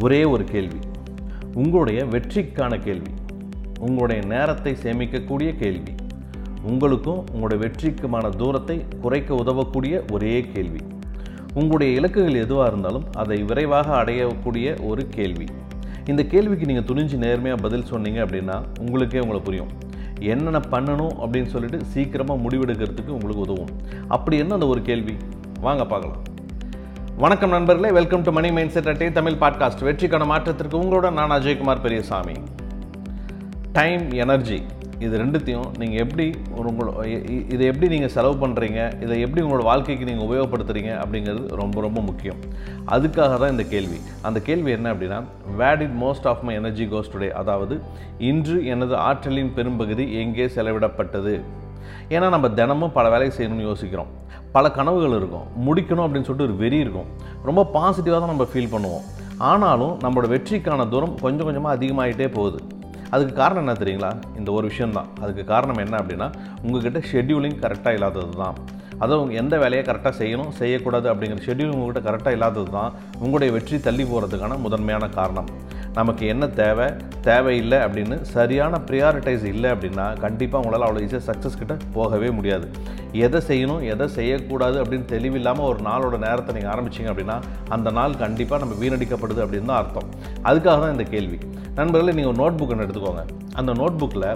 ஒரே ஒரு கேள்வி. உங்களுடைய வெற்றிக்கான கேள்வி. உங்களுடைய நேரத்தை சேமிக்கக்கூடிய கேள்வி. உங்களுக்கும் உங்களுடைய வெற்றிக்குமான தூரத்தை குறைக்க உதவக்கூடிய ஒரே கேள்வி. உங்களுடைய இலக்குகள் எதுவாக இருந்தாலும் அதை விரைவாக அடையக்கூடிய ஒரு கேள்வி. இந்த கேள்விக்கு நீங்கள் துணிஞ்சு நேர்மையாக பதில் சொன்னீங்க அப்படின்னா உங்களுக்கே உங்களை புரியும். என்னென்ன பண்ணணும் அப்படின்னு சொல்லிட்டு சீக்கிரமாக முடிவெடுக்கிறதுக்கு உங்களுக்கு உதவும். அப்படி என்ன அந்த ஒரு கேள்வி? வாங்க பார்க்கலாம். வணக்கம் நண்பர்களே welcome to money mind set அட்டே Tamil podcast வெற்றிக்கான மாற்றத்திற்கு உங்களோட நான் அஜய்குமார் பெரியசாமி. டைம் எனர்ஜி இது ரெண்டுத்தையும் நீங்கள் எப்படி ஒரு உங்களோட இதை எப்படி நீங்கள் செலவு பண்ணுறீங்க இதை எப்படி உங்களோட வாழ்க்கைக்கு நீங்கள் உபயோகப்படுத்துறீங்க அப்படிங்கிறது ரொம்ப ரொம்ப முக்கியம். அதுக்காக தான் இந்த கேள்வி. அந்த கேள்வி என்ன அப்படின்னா what it most of my energy goes today அதாவது இன்று எனது ஆற்றலின் பெரும்பகுதி எங்கே செலவிடப்பட்டது? ஏன்னா நம்ம தினமும் பல வேலையை செய்யணும்னு யோசிக்கிறோம். பல கனவுகள் இருக்கும். முடிக்கணும் அப்படின்னு சொல்லிட்டு ஒரு வெறி இருக்கும். ரொம்ப பாசிட்டிவாக தான் நம்ம ஃபீல் பண்ணுவோம். ஆனாலும் நம்மளோட வெற்றிக்கான தூரம் கொஞ்சம் கொஞ்சமாக அதிகமாகிட்டே போகுது. அதுக்கு காரணம் என்ன தெரியுங்களா? இந்த ஒரு விஷயம்தான் அதுக்கு காரணம் என்ன அப்படின்னா உங்ககிட்ட ஷெட்யூலிங் கரெக்டாக இல்லாதது தான். அதுவும் எந்த வேலையை கரெக்டாக செய்யணும் செய்யக்கூடாது அப்படிங்கிற ஷெட்யூல் உங்கள்கிட்ட கரெக்டாக இல்லாதது தான் உங்களுடைய வெற்றி தள்ளி போகிறதுக்கான முதன்மையான காரணம். நமக்கு என்ன தேவை? தேவையில்லை அப்படின்னு சரியான ப்ரியாரிட்டைஸ் இல்லை அப்படின்னா கண்டிப்பாக உங்களால் அவ்வளோ ஈஸியாக சக்ஸஸ் கிட்ட போகவே முடியாது. எதை செய்யணும் எதை செய்யக்கூடாது அப்படின்னு தெளிவில்லாமல் ஒரு நாளோட நேரத்தை நீங்கள் ஆரம்பிச்சீங்க அப்படின்னா அந்த நாள் கண்டிப்பாக நம்ம வீணடிக்கப்படுது அப்படின்னு தான் அர்த்தம். அதுக்காக தான் இந்த கேள்வி. நண்பர்களே நீங்கள் ஒரு நோட் புக் ஒன்று எடுத்துக்கோங்க. அந்த நோட் புக்கில்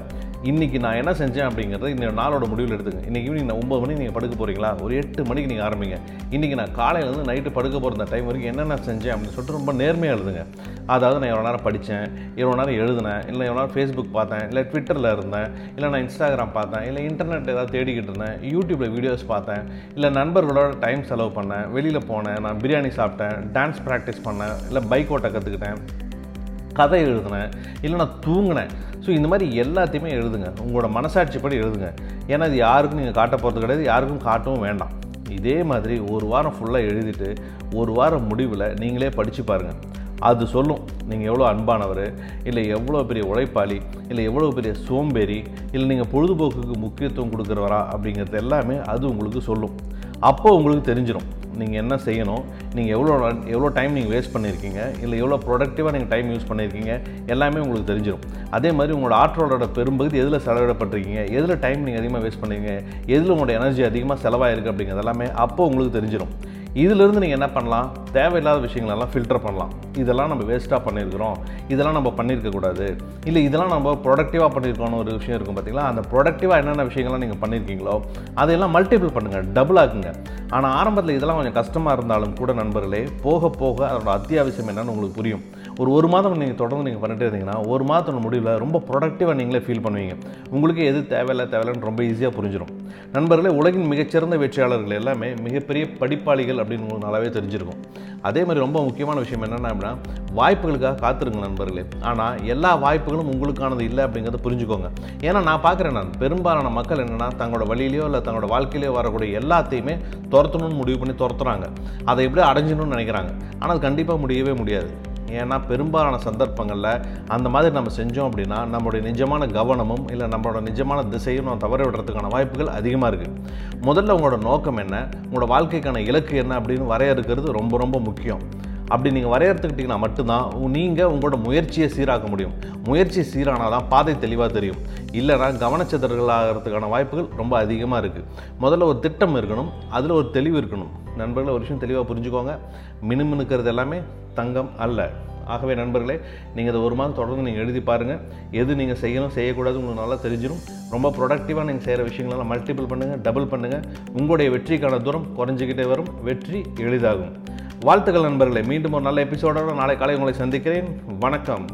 இன்றைக்கி நான் என்ன செஞ்சேன் அப்படிங்கிறத இந்த நாளோட முடிவில் எடுத்துங்க இன்றைக்கி ஈவினிங் நான் ஒம்பது மணிக்கு நீங்கள் படுக்க போகிறீங்களா ஒரு எட்டு மணிக்கு நீங்கள் ஆரம்பிங்க. இன்றைக்கி நான் காலையிலேருந்து நைட்டு படுக்க போகிற அந்த டைம் வரைக்கும் என்னென்ன செஞ்சேன் அப்படின்னு சொல்லிட்டு ரொம்ப நேர்மையாக எழுதுங்க. அதாவது நான் எவ்வளோ நேரம் படித்தேன் எவ்வளோ நேரம் எழுதினேன் இல்லை எவ்வளோ நேரம் ஃபேஸ்புக் பார்த்தேன் இல்லை ட்விட்டரில் இருந்தேன் இல்லை நான் இன்ஸ்டாகிராம் பார்த்தேன் இல்லை இன்டர்நெட் ஏதாவது தேடிக்கிட்டு இருந்தேன் யூடியூப்பில் வீடியோஸ் பார்த்தேன் இல்லை நண்பர்களோட டைம் செலவு பண்ணேன் வெளியில் போனேன் நான் பிரியாணி சாப்பிட்டேன் டான்ஸ் ப்ராக்டிஸ் பண்ணேன் இல்லை பைக் ஓட்ட கற்றுக்கிட்டேன் கதை எழுதினேன் இல்லை நான் தூங்கினேன். ஸோ இந்த மாதிரி எல்லாத்தையுமே எழுதுங்க. உங்களோட மனசாட்சிப்படி எழுதுங்க. ஏன்னா இது யாருக்கும் நீங்கள் காட்ட போகிறது கிடையாது. யாருக்கும் காட்டவும் வேண்டாம். இதே மாதிரி ஒரு வாரம் ஃபுல்லாக எழுதிட்டு ஒரு வாரம் முடிவில் நீங்களே படித்து பாருங்கள் அது சொல்லும். நீங்கள் எவ்வளோ அன்பானவர் இல்லை எவ்வளோ பெரிய உழைப்பாளி இல்லை எவ்வளோ பெரிய சோம்பேறி இல்லை நீங்கள் பொழுதுபோக்குக்கு முக்கியத்துவம் கொடுக்குறவரா அப்படிங்கிறது எல்லாமே அது உங்களுக்கு சொல்லும். அப்போ உங்களுக்கு தெரிஞ்சிடும் நீங்கள் என்ன செய்யணும்? நீங்கள் எவ்வளோ எவ்வளோ டைம் நீங்கள் வேஸ்ட் பண்ணியிருக்கீங்க? இல்லை எவ்வளோ ப்ரொடக்டிவாக நீங்கள் டைம் யூஸ் பண்ணியிருக்கீங்க? எல்லாமே உங்களுக்கு தெரிஞ்சிடும் அதே மாதிரி உங்களோட ஆற்றலோட பெரும்பகுதி எதில் செலவிடப்பட்டிருக்கீங்க? எதில் டைம் நீங்கள் அதிகமாக வேஸ்ட் பண்ணீங்க எதில் உங்களோட எனர்ஜி அதிகமாக செலவாயிருக்கு அப்படிங்கிறது எல்லாமே அப்போ உங்களுக்கு தெரிஞ்சிடும் இதிலிருந்து நீங்கள் என்ன பண்ணலாம்? தேவையில்லாத விஷயங்களெல்லாம் ஃபில்டர் பண்ணலாம். இதெல்லாம் நம்ம வேஸ்ட்டாக பண்ணியிருக்கிறோம். இதெல்லாம் நம்ம பண்ணியிருக்கக்கூடாது இல்லை இதெல்லாம் நம்ம ப்ரொடக்டிவாக பண்ணியிருக்கோம்னு ஒரு விஷயம் இருக்கும் பார்த்தீங்களா அந்த ப்ரொடக்டிவாக என்னென்ன விஷயங்கள்லாம் நீங்கள் பண்ணியிருக்கீங்களோ அதையெல்லாம் மல்டிபிள் பண்ணுங்கள் டபுள் ஆக்குங்க. ஆனால் ஆரம்பத்தில் இதெல்லாம் கொஞ்சம் கஷ்டமாக இருந்தாலும் கூட நண்பர்களே போக போக அதோட அத்தியாவசியம் என்னென்னு உங்களுக்கு புரியும். ஒரு ஒரு மாதம் நீங்கள் தொடர்ந்து நீங்கள் பண்ணிட்டே இருந்தீங்கன்னா ஒரு மாதத்தோட முடிவில் ரொம்ப ப்ரொடக்டிவாக நீங்களே ஃபீல் பண்ணுவீங்க. உங்களுக்கு எது தேவையில்லை தேவையில்லைன்னு ரொம்ப ஈஸியாக புரிஞ்சிடும் நண்பர்களே உலகின் மிகச்சிறந்த வெற்றியாளர்கள் எல்லாமே மிகப்பெரிய படிப்பாளிகள் அப்படின்னு உங்களுக்கு நல்லாவே தெரிஞ்சிருக்கும். அதே மாதிரி ரொம்ப முக்கியமான விஷயம் என்னென்ன அப்படின்னா வாய்ப்புகளுக்காக காத்திருங்க நண்பர்களே. ஆனால் எல்லா வாய்ப்புகளும் உங்களுக்கானது இல்லை அப்படிங்கிறத புரிஞ்சுக்கோங்க. ஏன்னா நான் பார்க்குறேன் நான் பெரும்பாலான மக்கள் என்னென்னா தங்களோட வழியிலையோ இல்லை தங்களோட வாழ்க்கையிலையோ வரக்கூடிய எல்லாத்தையுமே துரத்தணும்னு முடிவு பண்ணி துரத்துறாங்க. அதை எப்படி அடைஞ்சணும்னு நினைக்கிறாங்க. ஆனால் அது கண்டிப்பாக முடியவே முடியாது. ஏன்னா பெரும்பாலான சந்தர்ப்பங்களில் அந்த மாதிரி நம்ம செஞ்சோம் அப்படின்னா நம்மளுடைய நிஜமான கவனமும் இல்லை நம்மளோட நிஜமான திசையும் நம்ம தவற விடுறதுக்கான வாய்ப்புகள் அதிகமாக இருக்குது முதல்ல உங்களோட நோக்கம் என்ன? உங்களோட வாழ்க்கைக்கான இலக்கு என்ன அப்படின்னு வரையறுக்கிறது ரொம்ப ரொம்ப முக்கியம். அப்படி நீங்கள் வரையறுத்துக்கிட்டிங்கன்னா மட்டும்தான் நீங்கள் உங்களோட முயற்சியை சீராக்க முடியும். முயற்சி சீரானால் தான் பாதை தெளிவாக தெரியும். இல்லைனா கவனச்சிதறல் ஆகிறதுக்கான வாய்ப்புகள் ரொம்ப அதிகமாக இருக்குது முதல்ல ஒரு திட்டம் இருக்கணும். அதில் ஒரு தெளிவு இருக்கணும். நண்பர்களை ஒரு விஷயம் தெளிவாக புரிஞ்சுக்கோங்க. மினுமினுக்கிறது எல்லாமே தங்கம் அல்ல. ஆகவே நண்பர்களே நீங்கள் அதை ஒரு மாதம் தொடர்ந்து நீங்கள் எழுதி பாருங்கள் எது நீங்கள் செய்யணும் செய்யக்கூடாது உங்களுக்கு நல்லா தெரிஞ்சிடும் ரொம்ப ப்ரொடக்டிவாக நீங்கள் செய்கிற விஷயங்களெல்லாம் மல்டிபிள் பண்ணுங்கள் டபுள் பண்ணுங்கள் உங்களுடைய வெற்றிக்கான தூரம் குறைஞ்சிக்கிட்டே வரும். வெற்றி எளிதாகும். வாழ்த்துக்கள் நண்பர்களே. மீண்டும் ஒரு நல்ல எபிசோடோடு நாளை காலை உங்களை சந்திக்கிறேன். வணக்கம்.